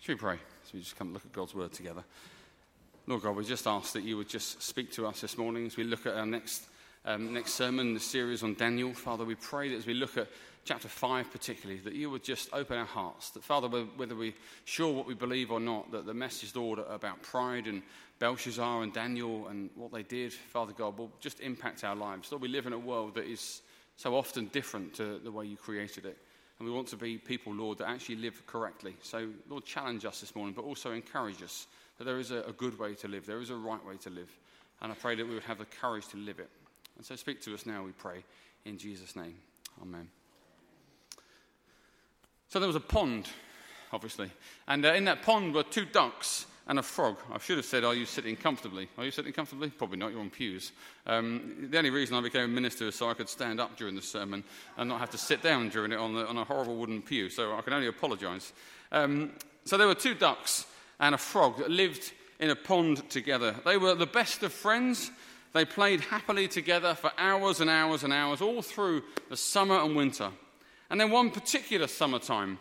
Should we pray? So we just come and look at God's word together. Lord God, we just ask that you would just speak to us this morning as we look at our next, um, next sermon, the series on Daniel. Father, we pray that as we look at chapter 5 particularly, that you would just open our hearts. That, Father, whether we're sure what we believe or not, that the message, Lord, about pride and Belshazzar and Daniel and what they did, Father God, will just impact our lives. Lord, we live in a world that is so often different to the way you created it. And we want to be people, Lord, that actually live correctly. So, Lord, challenge us this morning, but also encourage us that there is a, a good way to live, there is a right way to live. And I pray that we would have the courage to live it. And so, speak to us now, we pray, in Jesus' name. Amen. So, there was a pond, obviously. And uh, in that pond were two ducks and a frog. I should have said, Are you sitting comfortably? Are you sitting comfortably? Probably not, you're on pews. Um, the only reason I became a minister is so I could stand up during the sermon and not have to sit down during it on, the, on a horrible wooden pew, so I can only apologise. Um, so there were two ducks and a frog that lived in a pond together. They were the best of friends. They played happily together for hours and hours and hours, all through the summer and winter. And then one particular summertime,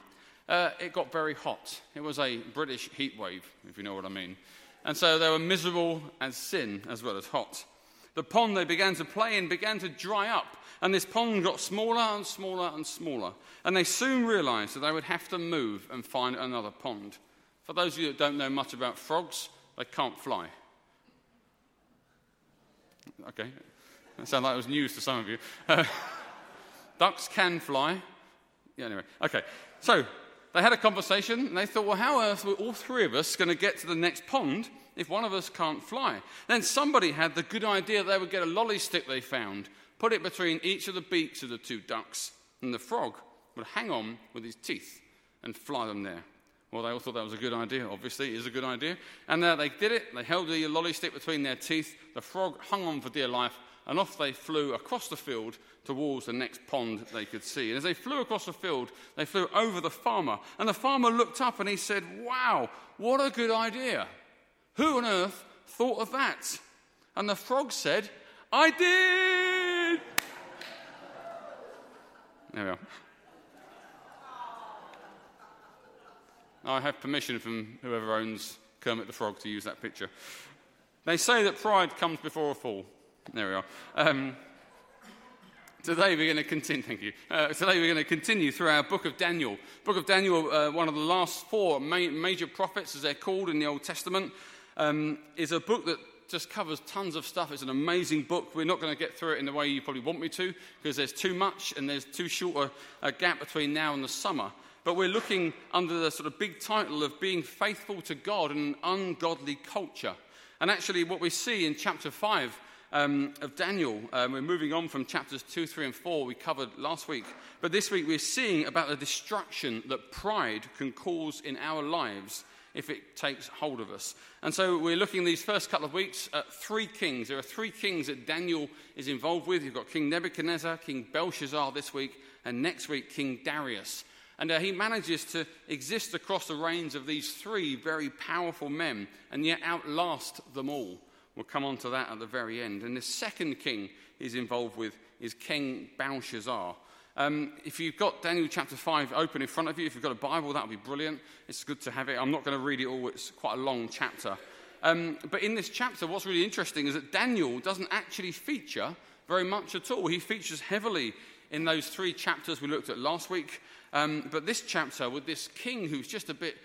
uh, it got very hot. It was a British heat wave, if you know what I mean. And so they were miserable as sin as well as hot. The pond they began to play in began to dry up, and this pond got smaller and smaller and smaller. And they soon realized that they would have to move and find another pond. For those of you that don't know much about frogs, they can't fly. Okay, that sounds like it was news to some of you. Uh, ducks can fly. Yeah, anyway. Okay, so they had a conversation and they thought, well, how on earth are all three of us going to get to the next pond if one of us can't fly? Then somebody had the good idea they would get a lolly stick they found, put it between each of the beaks of the two ducks, and the frog would hang on with his teeth and fly them there. Well, they all thought that was a good idea. Obviously, it is a good idea. And uh, they did it. They held the lolly stick between their teeth. The frog hung on for dear life, and off they flew across the field towards the next pond they could see. And as they flew across the field, they flew over the farmer. And the farmer looked up and he said, Wow, what a good idea. Who on earth thought of that? And the frog said, I did. There we are. I have permission from whoever owns Kermit the Frog to use that picture. They say that pride comes before a fall. There we are. Um, today we're going to continue. Thank you. Uh, today we're going to continue through our book of Daniel. Book of Daniel, uh, one of the last four ma- major prophets, as they're called in the Old Testament, um, is a book that just covers tons of stuff. It's an amazing book. We're not going to get through it in the way you probably want me to because there's too much and there's too short a, a gap between now and the summer. But we're looking under the sort of big title of being faithful to God in an ungodly culture. And actually, what we see in chapter 5 um, of Daniel. Um, we're moving on from chapters 2, 3, and 4 we covered last week. But this week we're seeing about the destruction that pride can cause in our lives if it takes hold of us. And so we're looking these first couple of weeks at three kings. There are three kings that Daniel is involved with. You've got King Nebuchadnezzar, King Belshazzar this week, and next week, King Darius. And uh, he manages to exist across the reigns of these three very powerful men and yet outlast them all. We'll come on to that at the very end. And the second king he's involved with is King Belshazzar. Um, if you've got Daniel chapter 5 open in front of you, if you've got a Bible, that would be brilliant. It's good to have it. I'm not going to read it all, it's quite a long chapter. Um, but in this chapter, what's really interesting is that Daniel doesn't actually feature very much at all. He features heavily in those three chapters we looked at last week. Um, but this chapter, with this king who's just a bit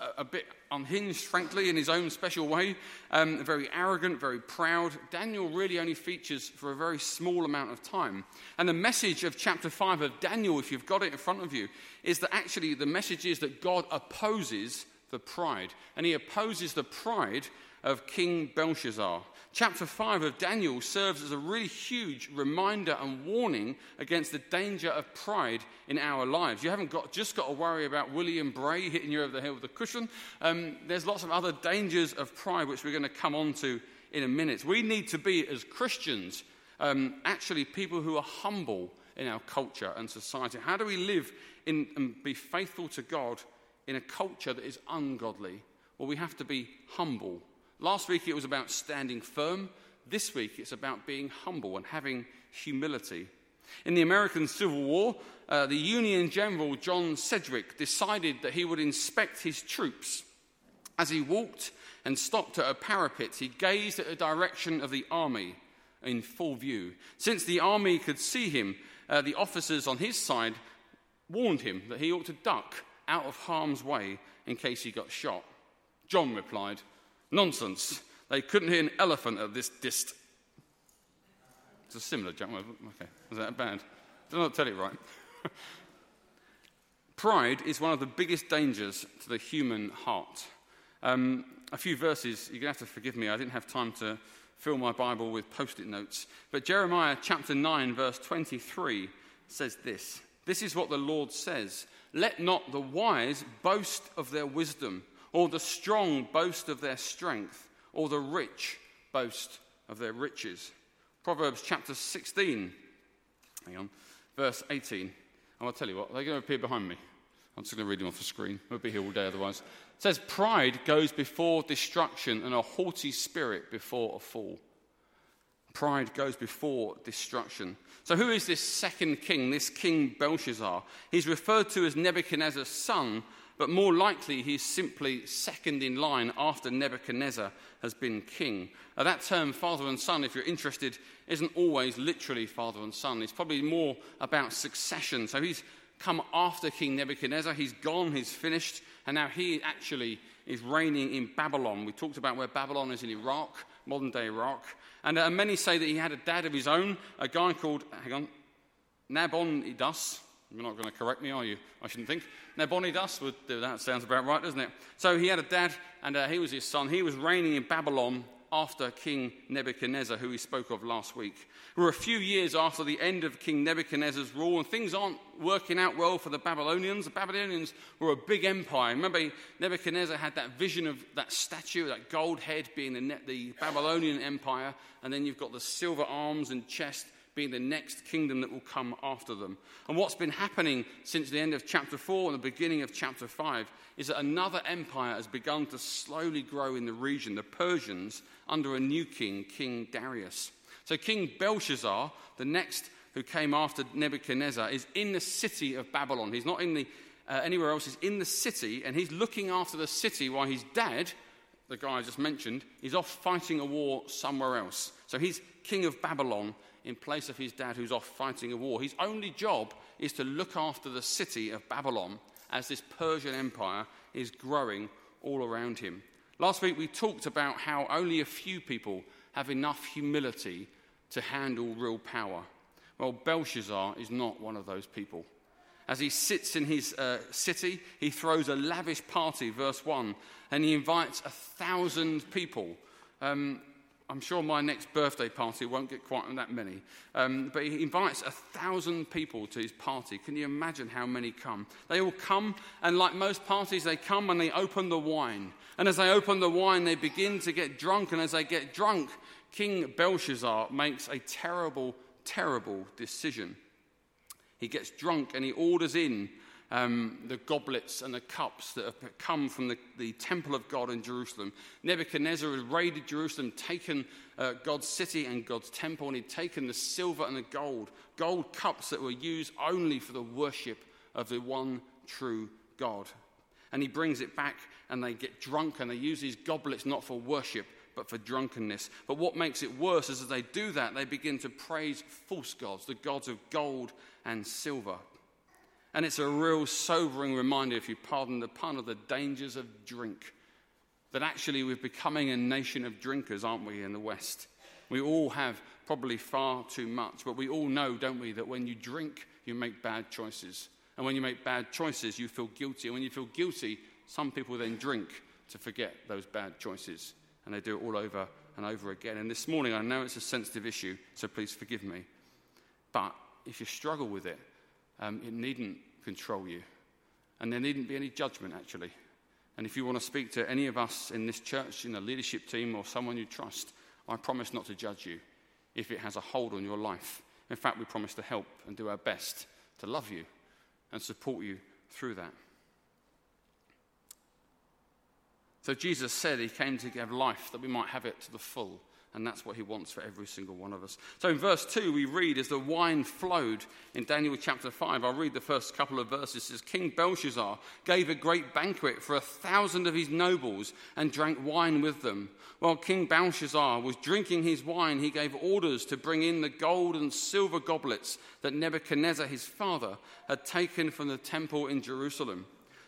a, a, bit unhinged, frankly, in his own special way, um, very arrogant, very proud. Daniel really only features for a very small amount of time. And the message of chapter 5 of Daniel, if you've got it in front of you, is that actually the message is that God opposes the pride. And he opposes the pride of King Belshazzar. Chapter 5 of Daniel serves as a really huge reminder and warning against the danger of pride in our lives. You haven't got, just got to worry about William Bray hitting you over the head with a cushion. Um, there's lots of other dangers of pride which we're going to come on to in a minute. We need to be, as Christians, um, actually people who are humble in our culture and society. How do we live in, and be faithful to God in a culture that is ungodly? Well, we have to be humble Last week it was about standing firm. This week it's about being humble and having humility. In the American Civil War, uh, the Union General John Sedgwick decided that he would inspect his troops. As he walked and stopped at a parapet, he gazed at the direction of the army in full view. Since the army could see him, uh, the officers on his side warned him that he ought to duck out of harm's way in case he got shot. John replied, Nonsense. They couldn't hear an elephant at this dist. It's a similar joke. Okay, is that bad? Did I not tell it right? Pride is one of the biggest dangers to the human heart. Um, a few verses, you're going to have to forgive me, I didn't have time to fill my Bible with post it notes. But Jeremiah chapter 9, verse 23 says this This is what the Lord says Let not the wise boast of their wisdom, or the strong boast of their strength, or the rich boast of their riches. Proverbs chapter 16, hang on, verse 18. And I'll tell you what, they're going to appear behind me. I'm just going to read them off the screen. We'll be here all day otherwise. It says, Pride goes before destruction, and a haughty spirit before a fall. Pride goes before destruction. So, who is this second king, this King Belshazzar? He's referred to as Nebuchadnezzar's son, but more likely he's simply second in line after Nebuchadnezzar has been king. Now, that term, father and son, if you're interested, isn't always literally father and son. It's probably more about succession. So, he's come after King Nebuchadnezzar. He's gone, he's finished, and now he actually is reigning in Babylon. We talked about where Babylon is in Iraq, modern day Iraq. And uh, many say that he had a dad of his own, a guy called, hang on, Nabonidus. You're not going to correct me, are you? I shouldn't think. Nabonidus would do that. Sounds about right, doesn't it? So he had a dad, and uh, he was his son. He was reigning in Babylon after King Nebuchadnezzar, who we spoke of last week. We're a few years after the end of King Nebuchadnezzar's rule, and things aren't working out well for the Babylonians. The Babylonians were a big empire. Remember, Nebuchadnezzar had that vision of that statue, that gold head being the, the Babylonian empire, and then you've got the silver arms and chest being the next kingdom that will come after them. And what's been happening since the end of chapter 4 and the beginning of chapter 5 is that another empire has begun to slowly grow in the region, the Persians, under a new king, King Darius. So, King Belshazzar, the next who came after Nebuchadnezzar, is in the city of Babylon. He's not in the, uh, anywhere else, he's in the city, and he's looking after the city while his dad, the guy I just mentioned, is off fighting a war somewhere else. So, he's king of Babylon in place of his dad who's off fighting a war. His only job is to look after the city of Babylon as this Persian empire is growing all around him. Last week we talked about how only a few people have enough humility to handle real power. Well, Belshazzar is not one of those people. As he sits in his uh, city, he throws a lavish party, verse 1, and he invites a thousand people. Um, I'm sure my next birthday party won't get quite that many. Um, but he invites a thousand people to his party. Can you imagine how many come? They all come, and like most parties, they come and they open the wine. And as they open the wine, they begin to get drunk. And as they get drunk, King Belshazzar makes a terrible, terrible decision. He gets drunk and he orders in um, the goblets and the cups that have come from the, the temple of God in Jerusalem. Nebuchadnezzar had raided Jerusalem, taken uh, God's city and God's temple, and he'd taken the silver and the gold, gold cups that were used only for the worship of the one true God. And he brings it back, and they get drunk, and they use these goblets not for worship, but for drunkenness. But what makes it worse is as they do that, they begin to praise false gods, the gods of gold and silver. And it's a real sobering reminder, if you pardon the pun, of the dangers of drink. That actually we're becoming a nation of drinkers, aren't we, in the West? We all have probably far too much, but we all know, don't we, that when you drink, you make bad choices. And when you make bad choices, you feel guilty. And when you feel guilty, some people then drink to forget those bad choices. And they do it all over and over again. And this morning, I know it's a sensitive issue, so please forgive me. But if you struggle with it, um, it needn't control you. And there needn't be any judgment, actually. And if you want to speak to any of us in this church, in the leadership team, or someone you trust, I promise not to judge you if it has a hold on your life. In fact, we promise to help and do our best to love you and support you through that. So Jesus said he came to give life that we might have it to the full. And that's what he wants for every single one of us. So in verse 2, we read, as the wine flowed in Daniel chapter 5, I'll read the first couple of verses. It says, King Belshazzar gave a great banquet for a thousand of his nobles and drank wine with them. While King Belshazzar was drinking his wine, he gave orders to bring in the gold and silver goblets that Nebuchadnezzar, his father, had taken from the temple in Jerusalem,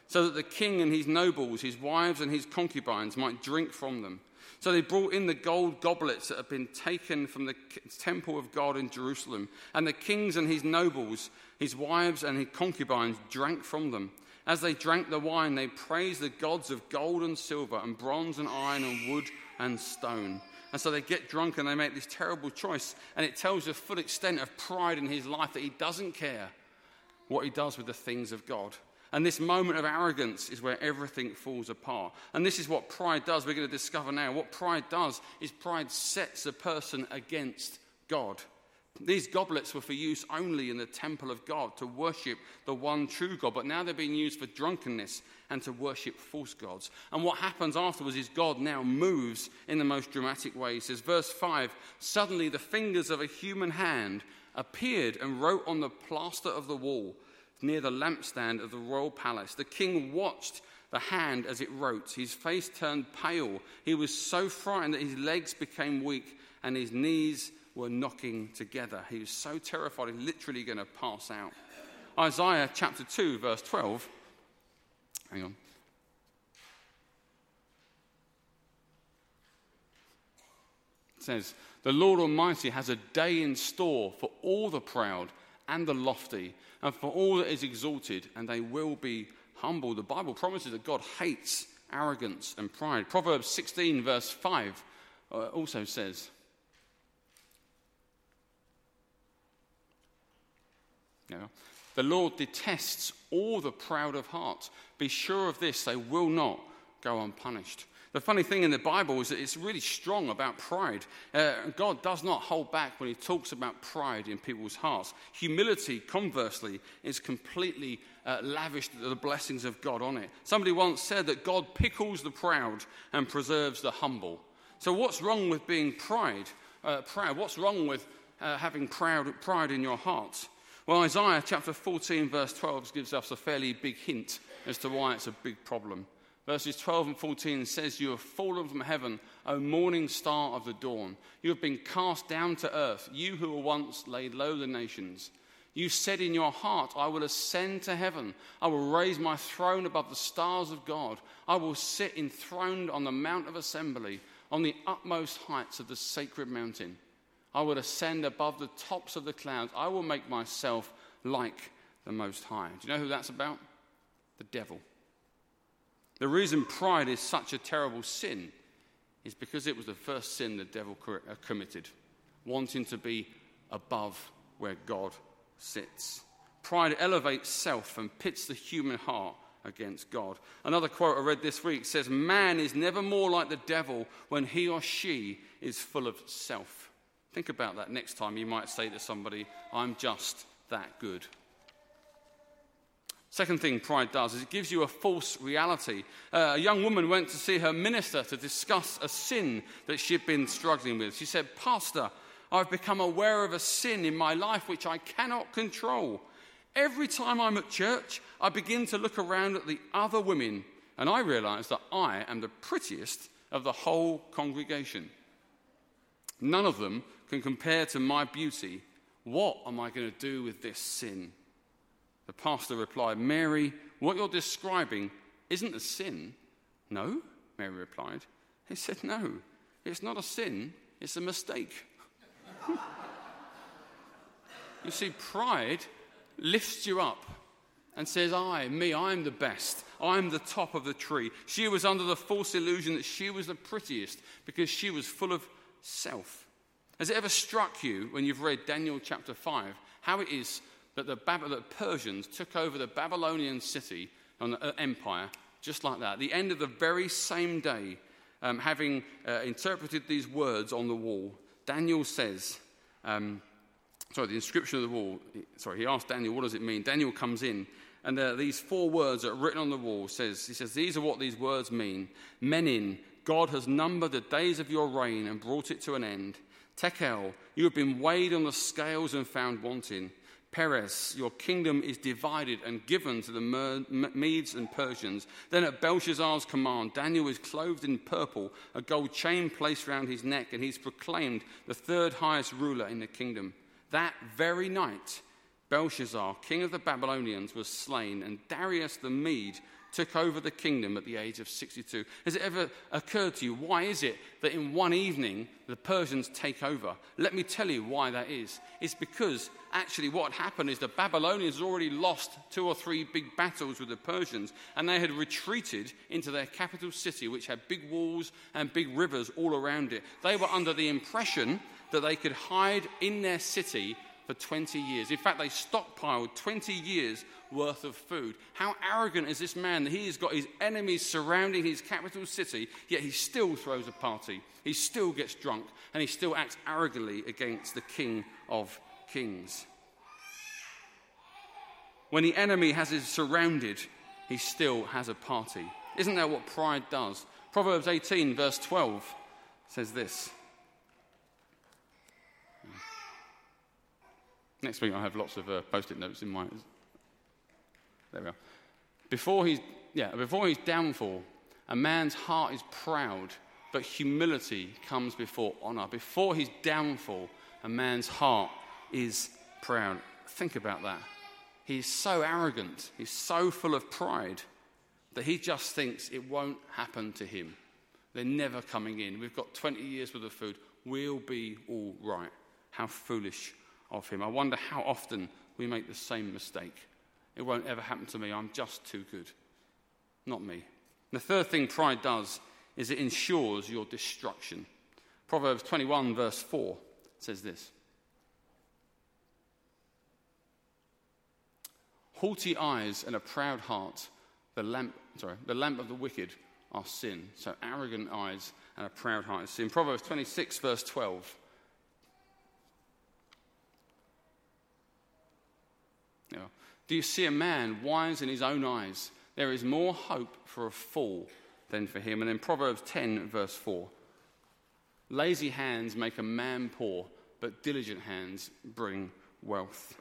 so that the king and his nobles, his wives and his concubines might drink from them. So they brought in the gold goblets that had been taken from the temple of God in Jerusalem. And the kings and his nobles, his wives and his concubines drank from them. As they drank the wine, they praised the gods of gold and silver, and bronze and iron, and wood and stone. And so they get drunk and they make this terrible choice. And it tells the full extent of pride in his life that he doesn't care what he does with the things of God. And this moment of arrogance is where everything falls apart. And this is what pride does. We're going to discover now. What pride does is pride sets a person against God. These goblets were for use only in the temple of God to worship the one true God, but now they're being used for drunkenness and to worship false gods. And what happens afterwards is God now moves in the most dramatic way. He says, verse 5 Suddenly the fingers of a human hand appeared and wrote on the plaster of the wall near the lampstand of the royal palace. The king watched the hand as it wrote. His face turned pale. He was so frightened that his legs became weak and his knees were knocking together. He was so terrified, he's literally going to pass out. Isaiah chapter 2, verse 12. Hang on. It says, The Lord Almighty has a day in store for all the proud and the lofty and for all that is exalted, and they will be humble. The Bible promises that God hates arrogance and pride. Proverbs 16, verse 5, uh, also says, The Lord detests all the proud of heart. Be sure of this, they will not go unpunished. The funny thing in the Bible is that it's really strong about pride. Uh, God does not hold back when He talks about pride in people's hearts. Humility, conversely, is completely uh, lavished the blessings of God on it. Somebody once said that God pickles the proud and preserves the humble. So, what's wrong with being pride, uh, proud? What's wrong with uh, having proud, pride in your heart? Well, Isaiah chapter 14, verse 12 gives us a fairly big hint as to why it's a big problem verses 12 and 14 says, You have fallen from heaven, O morning star of the dawn. You have been cast down to earth, you who were once laid low the nations. You said in your heart, I will ascend to heaven. I will raise my throne above the stars of God. I will sit enthroned on the Mount of Assembly, on the utmost heights of the sacred mountain. I will ascend above the tops of the clouds. I will make myself like the Most High. Do you know who that's about? The devil. The reason pride is such a terrible sin is because it was the first sin the devil uh, committed, wanting to be above where God sits. Pride elevates self and pits the human heart against God. Another quote I read this week says, Man is never more like the devil when he or she is full of self. Think about that next time you might say to somebody, I'm just that good. Second thing pride does is it gives you a false reality. Uh, a young woman went to see her minister to discuss a sin that she had been struggling with. She said, Pastor, I've become aware of a sin in my life which I cannot control. Every time I'm at church, I begin to look around at the other women and I realize that I am the prettiest of the whole congregation. None of them can compare to my beauty. What am I going to do with this sin? The pastor replied, Mary, what you're describing isn't a sin. No, Mary replied. He said, No, it's not a sin, it's a mistake. you see, pride lifts you up and says, I, me, I'm the best. I'm the top of the tree. She was under the false illusion that she was the prettiest because she was full of self. Has it ever struck you when you've read Daniel chapter 5 how it is that the, the Persians took over the Babylonian city and uh, empire just like that. At the end of the very same day, um, having uh, interpreted these words on the wall, Daniel says, um, sorry, the inscription of the wall, sorry, he asked Daniel, what does it mean? Daniel comes in, and uh, these four words that are written on the wall says, he says, these are what these words mean. Menin, God has numbered the days of your reign and brought it to an end. Tekel, you have been weighed on the scales and found wanting. Peres, your kingdom is divided and given to the Medes and Persians. Then at Belshazzar's command, Daniel is clothed in purple, a gold chain placed round his neck, and he's proclaimed the third highest ruler in the kingdom. That very night, Belshazzar, king of the Babylonians, was slain, and Darius the Mede took over the kingdom at the age of 62. Has it ever occurred to you, why is it that in one evening the Persians take over? Let me tell you why that is. It's because actually what happened is the Babylonians already lost two or three big battles with the Persians, and they had retreated into their capital city, which had big walls and big rivers all around it. They were under the impression that they could hide in their city for 20 years. In fact, they stockpiled 20 years worth of food. How arrogant is this man that he has got his enemies surrounding his capital city, yet he still throws a party, he still gets drunk, and he still acts arrogantly against the King of Kings. When the enemy has his surrounded, he still has a party. Isn't that what pride does? Proverbs 18, verse 12 says this. Next week, I have lots of uh, post it notes in my. There we are. Before his, yeah, before his downfall, a man's heart is proud, but humility comes before honor. Before his downfall, a man's heart is proud. Think about that. He's so arrogant, he's so full of pride that he just thinks it won't happen to him. They're never coming in. We've got 20 years worth of food. We'll be all right. How foolish of him. I wonder how often we make the same mistake. It won't ever happen to me. I'm just too good. Not me. The third thing pride does is it ensures your destruction. Proverbs 21, verse 4 says this Haughty eyes and a proud heart, the lamp, sorry, the lamp of the wicked are sin. So arrogant eyes and a proud heart is sin. Proverbs 26, verse 12 Yeah. Do you see a man wise in his own eyes? There is more hope for a fool than for him. And then Proverbs 10, verse 4 Lazy hands make a man poor, but diligent hands bring wealth.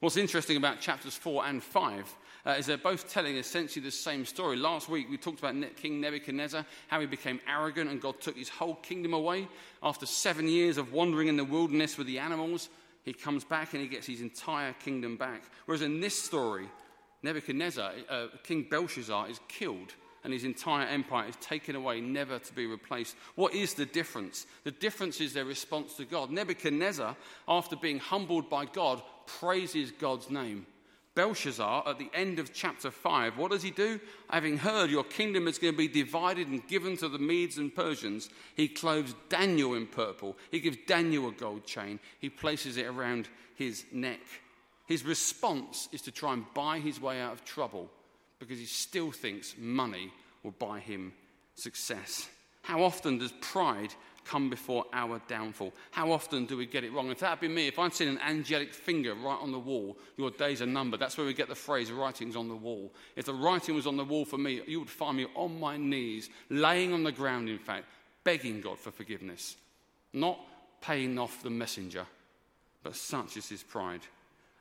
What's interesting about chapters 4 and 5 uh, is they're both telling essentially the same story. Last week we talked about King Nebuchadnezzar, how he became arrogant and God took his whole kingdom away. After seven years of wandering in the wilderness with the animals, he comes back and he gets his entire kingdom back. Whereas in this story, Nebuchadnezzar, uh, King Belshazzar, is killed and his entire empire is taken away, never to be replaced. What is the difference? The difference is their response to God. Nebuchadnezzar, after being humbled by God, praises God's name. Belshazzar, at the end of chapter 5, what does he do? Having heard your kingdom is going to be divided and given to the Medes and Persians, he clothes Daniel in purple. He gives Daniel a gold chain. He places it around his neck. His response is to try and buy his way out of trouble because he still thinks money will buy him success. How often does pride come before our downfall. How often do we get it wrong? If that had been me, if I'd seen an angelic finger right on the wall, your days are numbered. That's where we get the phrase, writing's on the wall. If the writing was on the wall for me, you would find me on my knees, laying on the ground, in fact, begging God for forgiveness. Not paying off the messenger, but such is his pride.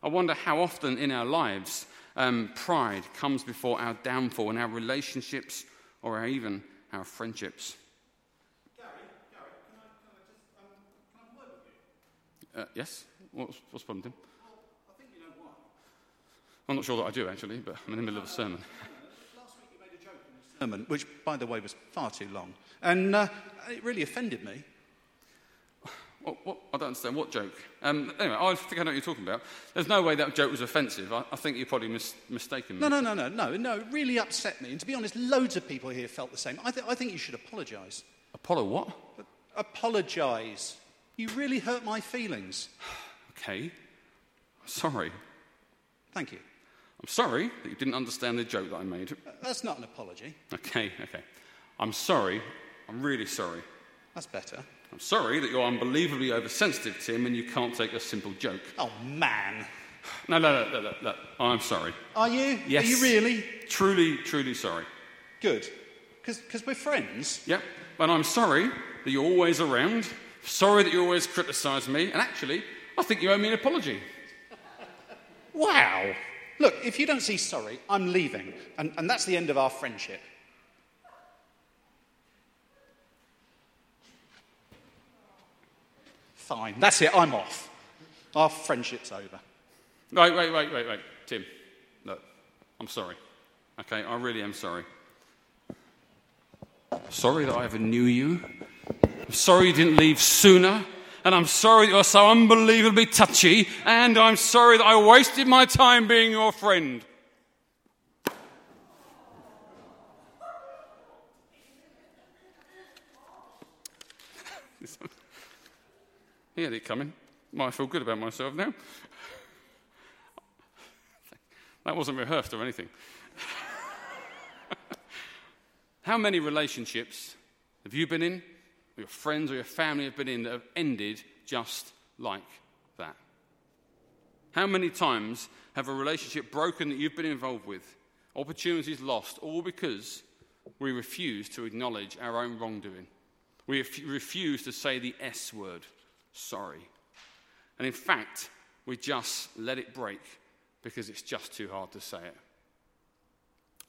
I wonder how often in our lives um, pride comes before our downfall in our relationships or even our friendships. Uh, yes? What's, what's the problem, Tim? Well, I think you know why. I'm not sure that I do, actually, but I'm in the middle of a sermon. Last week you made a joke in the sermon, which, by the way, was far too long. And uh, it really offended me. What, what, I don't understand. What joke? Um, anyway, I think I know what you're talking about. There's no way that joke was offensive. I, I think you're probably mis- mistaken me. No, no, no, no, no, no. It really upset me. And to be honest, loads of people here felt the same. I, th- I think you should apologise. Apollo what? Apologise. You really hurt my feelings. Okay. Sorry. Thank you. I'm sorry that you didn't understand the joke that I made. Uh, that's not an apology. Okay, okay. I'm sorry. I'm really sorry. That's better. I'm sorry that you're unbelievably oversensitive, Tim, and you can't take a simple joke. Oh, man. No, no, no, no, no, no. I'm sorry. Are you? Yes. Are you really? Truly, truly sorry. Good. Because we're friends. Yep. And I'm sorry that you're always around. Sorry that you always criticize me. And actually, I think you owe me an apology. Wow. Look, if you don't see sorry, I'm leaving. And, and that's the end of our friendship. Fine. That's it. I'm off. Our friendship's over. Wait, wait, wait, wait, wait. Tim, look, I'm sorry. Okay, I really am sorry. Sorry that I ever knew you. I'm sorry you didn't leave sooner. And I'm sorry that you're so unbelievably touchy. And I'm sorry that I wasted my time being your friend. he had it coming. Might feel good about myself now. That wasn't rehearsed or anything. How many relationships have you been in, your friends or your family have been in, that have ended just like that? How many times have a relationship broken that you've been involved with, opportunities lost, all because we refuse to acknowledge our own wrongdoing? We refuse to say the S word, sorry. And in fact, we just let it break because it's just too hard to say it.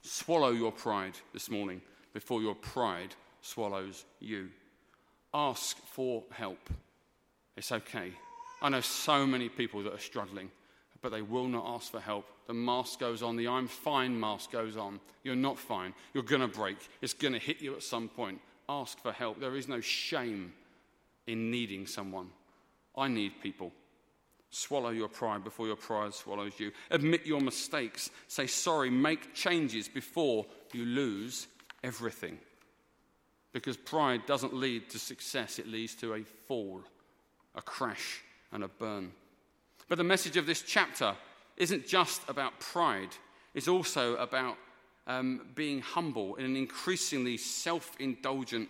Swallow your pride this morning before your pride swallows you. Ask for help. It's okay. I know so many people that are struggling, but they will not ask for help. The mask goes on, the I'm fine mask goes on. You're not fine. You're going to break. It's going to hit you at some point. Ask for help. There is no shame in needing someone. I need people. Swallow your pride before your pride swallows you. Admit your mistakes. Say sorry. Make changes before you lose everything. Because pride doesn't lead to success, it leads to a fall, a crash, and a burn. But the message of this chapter isn't just about pride, it's also about um, being humble in an increasingly self indulgent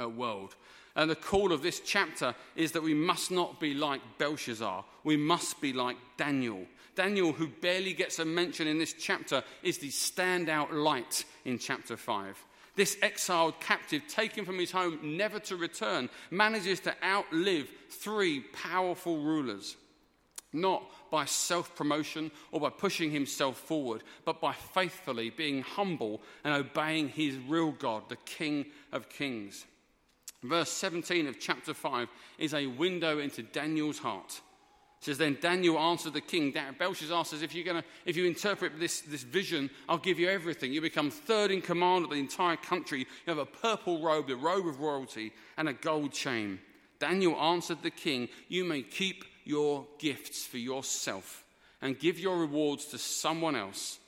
uh, world. And the call of this chapter is that we must not be like Belshazzar. We must be like Daniel. Daniel, who barely gets a mention in this chapter, is the standout light in chapter 5. This exiled captive, taken from his home, never to return, manages to outlive three powerful rulers. Not by self promotion or by pushing himself forward, but by faithfully being humble and obeying his real God, the King of Kings. Verse 17 of chapter 5 is a window into Daniel's heart. Says, Then Daniel answered the king. Belshazzar says, If, you're gonna, if you interpret this, this vision, I'll give you everything. You become third in command of the entire country. You have a purple robe, the robe of royalty, and a gold chain. Daniel answered the king, You may keep your gifts for yourself and give your rewards to someone else.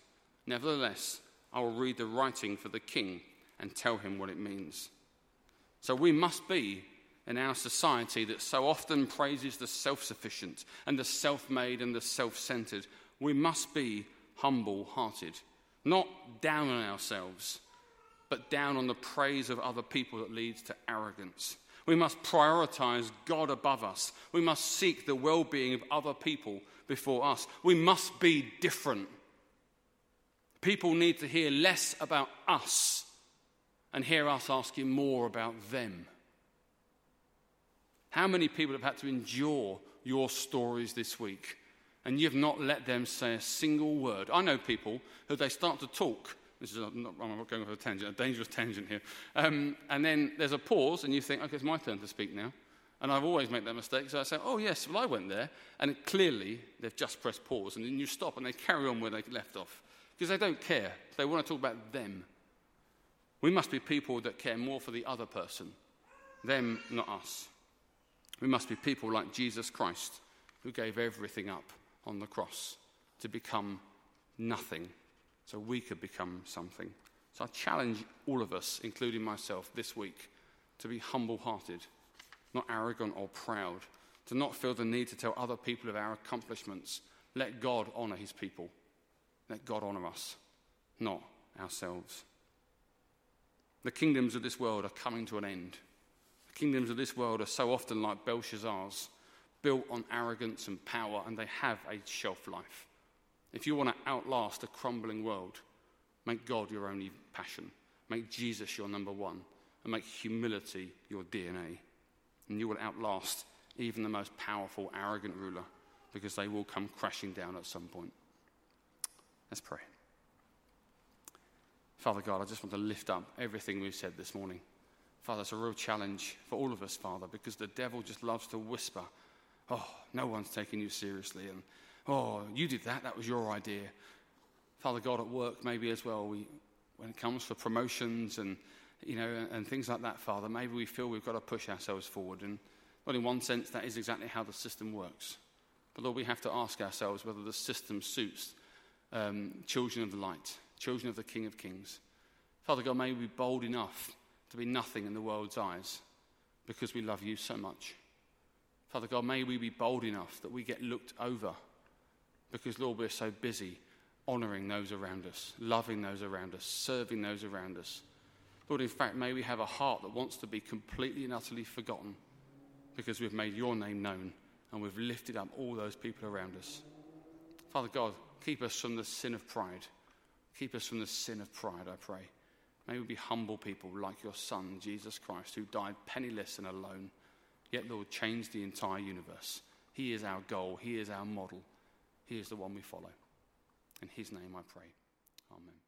Nevertheless, I will read the writing for the king and tell him what it means. So we must be in our society that so often praises the self sufficient and the self made and the self centered. We must be humble hearted, not down on ourselves, but down on the praise of other people that leads to arrogance. We must prioritize God above us. We must seek the well being of other people before us. We must be different. People need to hear less about us and hear us asking more about them. How many people have had to endure your stories this week and you've not let them say a single word? I know people who they start to talk. This is, not, I'm not going off a tangent, a dangerous tangent here. Um, and then there's a pause, and you think, okay, it's my turn to speak now. And I've always made that mistake. So I say, oh, yes, well, I went there. And clearly, they've just pressed pause. And then you stop and they carry on where they left off. Because they don't care. They want to talk about them. We must be people that care more for the other person, them, not us. We must be people like Jesus Christ, who gave everything up on the cross to become nothing so we could become something. So I challenge all of us, including myself, this week to be humble hearted, not arrogant or proud, to not feel the need to tell other people of our accomplishments. Let God honor his people. Let God honor us, not ourselves. The kingdoms of this world are coming to an end. Kingdoms of this world are so often like Belshazzar's, built on arrogance and power, and they have a shelf life. If you want to outlast a crumbling world, make God your only passion. Make Jesus your number one, and make humility your DNA. And you will outlast even the most powerful, arrogant ruler because they will come crashing down at some point. Let's pray. Father God, I just want to lift up everything we've said this morning. Father, it's a real challenge for all of us, Father, because the devil just loves to whisper, Oh, no one's taking you seriously. And, Oh, you did that. That was your idea. Father God, at work, maybe as well, we, when it comes for promotions and, you know, and, and things like that, Father, maybe we feel we've got to push ourselves forward. And, well, in one sense, that is exactly how the system works. But Lord, we have to ask ourselves whether the system suits um, children of the light, children of the King of Kings. Father God, may we be bold enough to be nothing in the world's eyes because we love you so much. Father God, may we be bold enough that we get looked over because, Lord, we're so busy honouring those around us, loving those around us, serving those around us. Lord, in fact, may we have a heart that wants to be completely and utterly forgotten because we've made your name known and we've lifted up all those people around us. Father God, keep us from the sin of pride. Keep us from the sin of pride, I pray. May we be humble people like your Son, Jesus Christ, who died penniless and alone, yet, Lord, changed the entire universe. He is our goal, He is our model, He is the one we follow. In His name I pray. Amen.